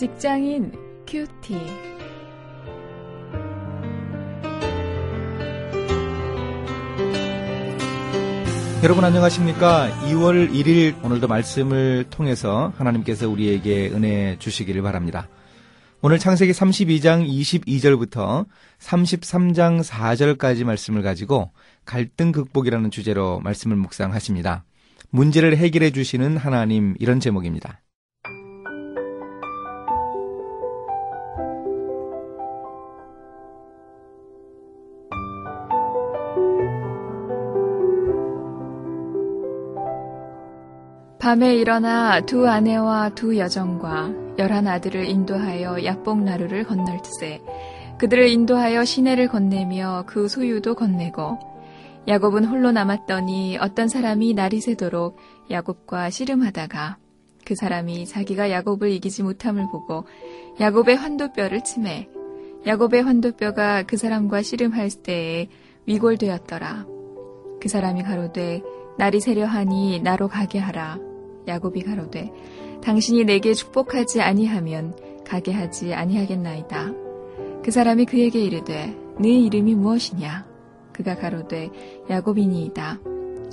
직장인 큐티. 여러분 안녕하십니까? 2월 1일 오늘도 말씀을 통해서 하나님께서 우리에게 은혜 주시기를 바랍니다. 오늘 창세기 32장 22절부터 33장 4절까지 말씀을 가지고 갈등 극복이라는 주제로 말씀을 묵상하십니다. 문제를 해결해 주시는 하나님 이런 제목입니다. 밤에 일어나 두 아내와 두 여정과 열한 아들을 인도하여 약복 나루를 건널세 그들을 인도하여 시내를 건네며 그 소유도 건네고 야곱은 홀로 남았더니 어떤 사람이 날이 새도록 야곱과 씨름하다가 그 사람이 자기가 야곱을 이기지 못함을 보고 야곱의 환도뼈를 치매 야곱의 환도뼈가 그 사람과 씨름할 때에 위골되었더라. 그 사람이 가로되 날이 새려하니 나로 가게 하라. 야곱이 가로되 당신이 내게 축복하지 아니하면 가게 하지 아니하겠나이다. 그 사람이 그에게 이르되 네 이름이 무엇이냐? 그가 가로되 야곱이니이다.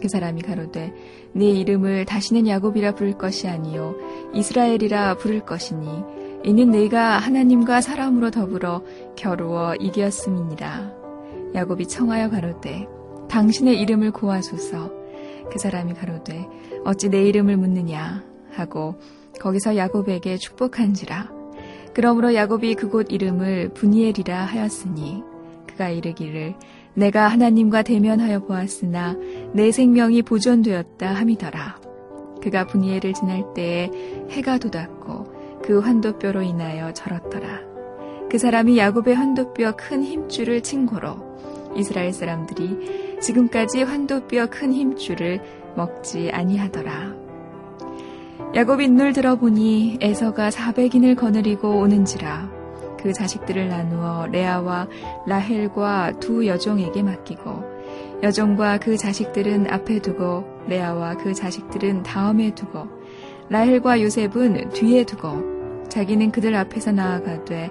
그 사람이 가로되 네 이름을 다시는 야곱이라 부를 것이 아니요 이스라엘이라 부를 것이니 이는 네가 하나님과 사람으로 더불어 겨루어 이겼음이니라. 야곱이 청하여 가로되 당신의 이름을 고하소서. 그 사람이 가로되 어찌 내 이름을 묻느냐 하고 거기서 야곱에게 축복한지라. 그러므로 야곱이 그곳 이름을 분이엘이라 하였으니 그가 이르기를 내가 하나님과 대면하여 보았으나 내 생명이 보존되었다 함이더라. 그가 분이엘을 지날 때에 해가 돋았고 그 환도뼈로 인하여 절었더라. 그 사람이 야곱의 환도뼈 큰 힘줄을 친 고로 이스라엘 사람들이 지금까지 환도뼈 큰 힘줄을 먹지 아니하더라. 야곱이 눈을 들어보니 에서가 400인을 거느리고 오는지라 그 자식들을 나누어 레아와 라헬과 두 여종에게 맡기고 여종과 그 자식들은 앞에 두고 레아와 그 자식들은 다음에 두고 라헬과 요셉은 뒤에 두고 자기는 그들 앞에서 나아가되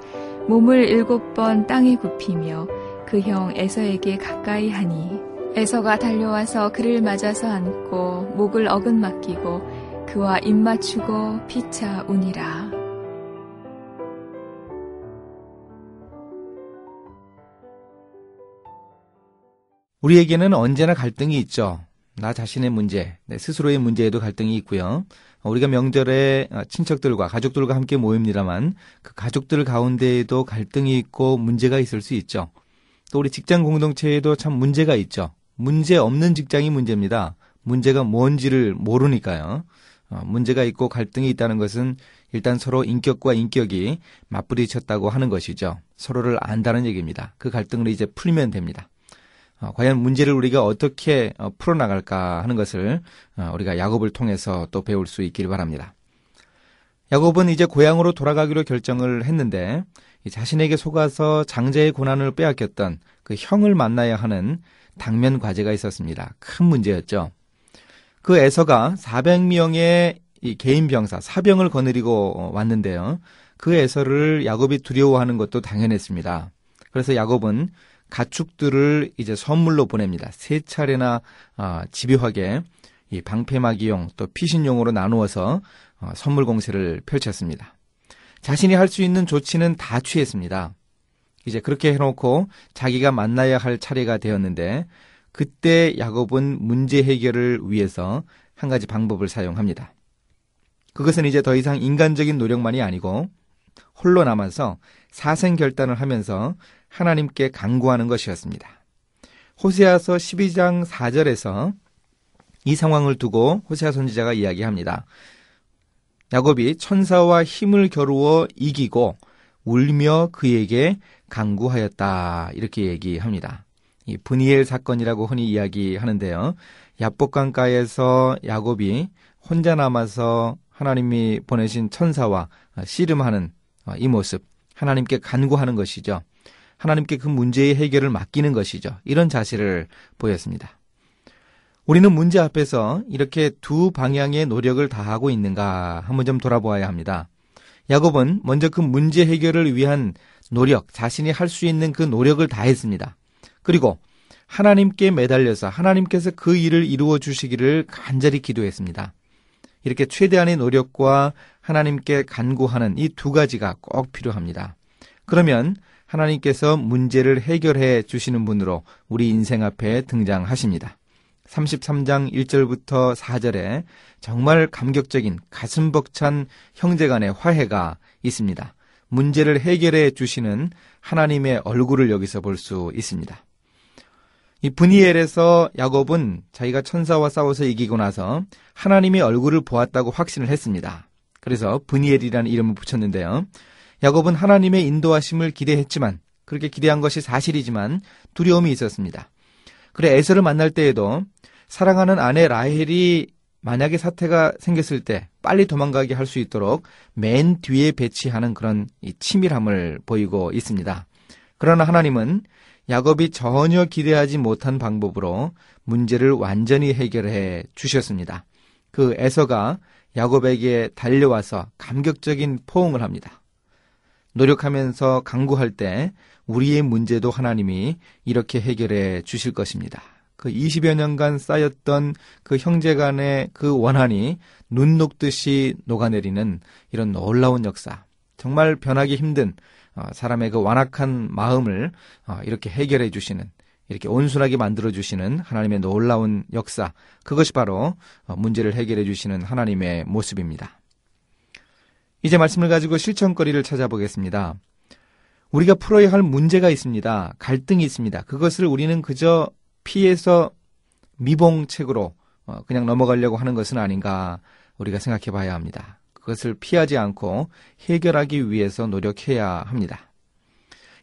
몸을 일곱 번 땅에 굽히며 그 형 에서에게 가까이 하니 에서가 달려와서 그를 맞아서 안고 목을 어긋 맡기고 그와 입 맞추고 피차 우니라. 우리에게는 언제나 갈등이 있죠. 나 자신의 문제, 내 스스로의 문제에도 갈등이 있고요. 우리가 명절에 친척들과 가족들과 함께 모입니다만 그 가족들 가운데에도 갈등이 있고 문제가 있을 수 있죠. 또 우리 직장 공동체에도 참 문제가 있죠. 문제 없는 직장이 문제입니다. 문제가 뭔지를 모르니까요. 어, 문제가 있고 갈등이 있다는 것은 일단 서로 인격과 인격이 맞부딪혔다고 하는 것이죠. 서로를 안다는 얘기입니다. 그 갈등을 이제 풀면 됩니다. 어, 과연 문제를 우리가 어떻게 어, 풀어나갈까 하는 것을 어, 우리가 야곱을 통해서 또 배울 수 있기를 바랍니다. 야곱은 이제 고향으로 돌아가기로 결정을 했는데 자신에게 속아서 장자의 고난을 빼앗겼던 그 형을 만나야 하는 당면 과제가 있었습니다. 큰 문제였죠. 그 에서가 400명의 개인 병사, 사병을 거느리고 왔는데요. 그 에서를 야곱이 두려워하는 것도 당연했습니다. 그래서 야곱은 가축들을 이제 선물로 보냅니다. 세 차례나 어, 집요하게 이 방패막이용 또 피신용으로 나누어서 어, 선물 공세를 펼쳤습니다. 자신이 할 수 있는 조치는 다 취했습니다. 이제 그렇게 해놓고 자기가 만나야 할 차례가 되었는데 그때 야곱은 문제 해결을 위해서 한 가지 방법을 사용합니다. 그것은 이제 더 이상 인간적인 노력만이 아니고 홀로 남아서 사생 결단을 하면서 하나님께 강구하는 것이었습니다. 호세아서 12장 4절에서 이 상황을 두고 호세아 선지자가 이야기합니다. 야곱이 천사와 힘을 겨루어 이기고 울며 그에게 강구하였다. 이렇게 얘기합니다. 이 분이엘 사건이라고 흔히 이야기하는데요. 야복강가에서 야곱이 혼자 남아서 하나님이 보내신 천사와 씨름하는 이 모습, 하나님께 간구하는 것이죠. 하나님께 그 문제의 해결을 맡기는 것이죠. 이런 자세를 보였습니다. 우리는 문제 앞에서 이렇게 두 방향의 노력을 다하고 있는가 한번 좀 돌아보아야 합니다. 야곱은 먼저 그 문제 해결을 위한 노력, 자신이 할 수 있는 그 노력을 다 했습니다. 그리고 하나님께 매달려서 하나님께서 그 일을 이루어 주시기를 간절히 기도했습니다. 이렇게 최대한의 노력과 하나님께 간구하는 이 두 가지가 꼭 필요합니다. 그러면 하나님께서 문제를 해결해 주시는 분으로 우리 인생 앞에 등장하십니다. 33장 1절부터 4절에 정말 감격적인 가슴 벅찬 형제 간의 화해가 있습니다. 문제를 해결해 주시는 하나님의 얼굴을 여기서 볼 수 있습니다. 이 분이엘에서 야곱은 자기가 천사와 싸워서 이기고 나서 하나님의 얼굴을 보았다고 확신을 했습니다. 그래서 분이엘이라는 이름을 붙였는데요. 야곱은 하나님의 인도하심을 기대했지만 그렇게 기대한 것이 사실이지만 두려움이 있었습니다. 그래 에서를 만날 때에도 사랑하는 아내 라헬이 만약에 사태가 생겼을 때 빨리 도망가게 할 수 있도록 맨 뒤에 배치하는 그런 치밀함을 보이고 있습니다. 그러나 하나님은 야곱이 전혀 기대하지 못한 방법으로 문제를 완전히 해결해 주셨습니다. 그 에서가 야곱에게 달려와서 감격적인 포옹을 합니다. 노력하면서 강구할 때 우리의 문제도 하나님이 이렇게 해결해 주실 것입니다. 그 20여 년간 쌓였던 그 형제 간의 그 원한이 눈 녹듯이 녹아내리는 이런 놀라운 역사. 정말 변하기 힘든 어, 사람의 그 완악한 마음을 어, 이렇게 해결해 주시는 이렇게 온순하게 만들어 주시는 하나님의 놀라운 역사. 그것이 바로 어, 문제를 해결해 주시는 하나님의 모습입니다. 이제 말씀을 가지고 실천거리를 찾아보겠습니다. 우리가 풀어야 할 문제가 있습니다. 갈등이 있습니다. 그것을 우리는 그저 피해서 미봉책으로 어, 그냥 넘어가려고 하는 것은 아닌가 우리가 생각해 봐야 합니다. 그것을 피하지 않고 해결하기 위해서 노력해야 합니다.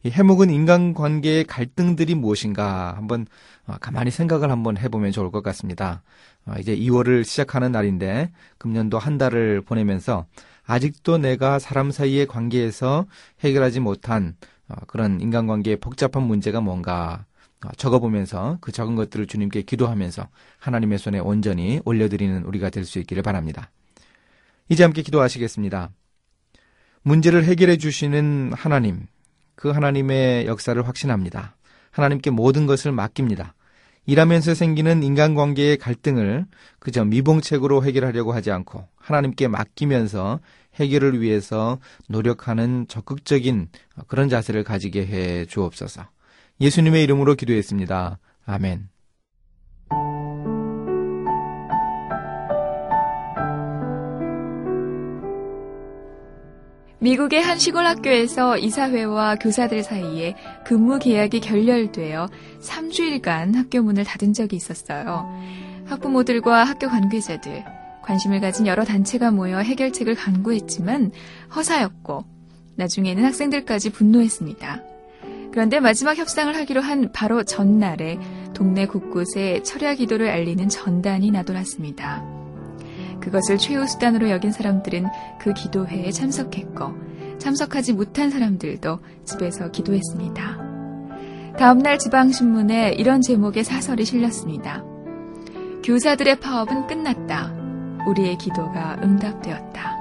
이 해묵은 인간관계의 갈등들이 무엇인가 한번 어, 가만히 생각을 한번 해보면 좋을 것 같습니다. 어, 이제 2월을 시작하는 날인데 금년도 한 달을 보내면서 아직도 내가 사람 사이의 관계에서 해결하지 못한 그런 인간관계의 복잡한 문제가 뭔가 어, 적어보면서 그 적은 것들을 주님께 기도하면서 하나님의 손에 온전히 올려드리는 우리가 될 수 있기를 바랍니다. 이제 함께 기도하시겠습니다. 문제를 해결해 주시는 하나님, 그 하나님의 역사를 확신합니다. 하나님께 모든 것을 맡깁니다. 일하면서 생기는 인간관계의 갈등을 그저 미봉책으로 해결하려고 하지 않고 하나님께 맡기면서 해결을 위해서 노력하는 적극적인 그런 자세를 가지게 해 주옵소서. 예수님의 이름으로 기도했습니다. 아멘. 미국의 한 시골 학교에서 이사회와 교사들 사이에 근무 계약이 결렬되어 3주일간 학교 문을 닫은 적이 있었어요. 학부모들과 학교 관계자들, 관심을 가진 여러 단체가 모여 해결책을 강구했지만 허사였고, 나중에는 학생들까지 분노했습니다. 그런데 마지막 협상을 하기로 한 바로 전날에 동네 곳곳에 철야 기도를 알리는 전단이 나돌았습니다. 그것을 최후 수단으로 여긴 사람들은 그 기도회에 참석했고 참석하지 못한 사람들도 집에서 기도했습니다. 다음날 지방신문에 이런 제목의 사설이 실렸습니다. 교사들의 파업은 끝났다. 우리의 기도가 응답되었다.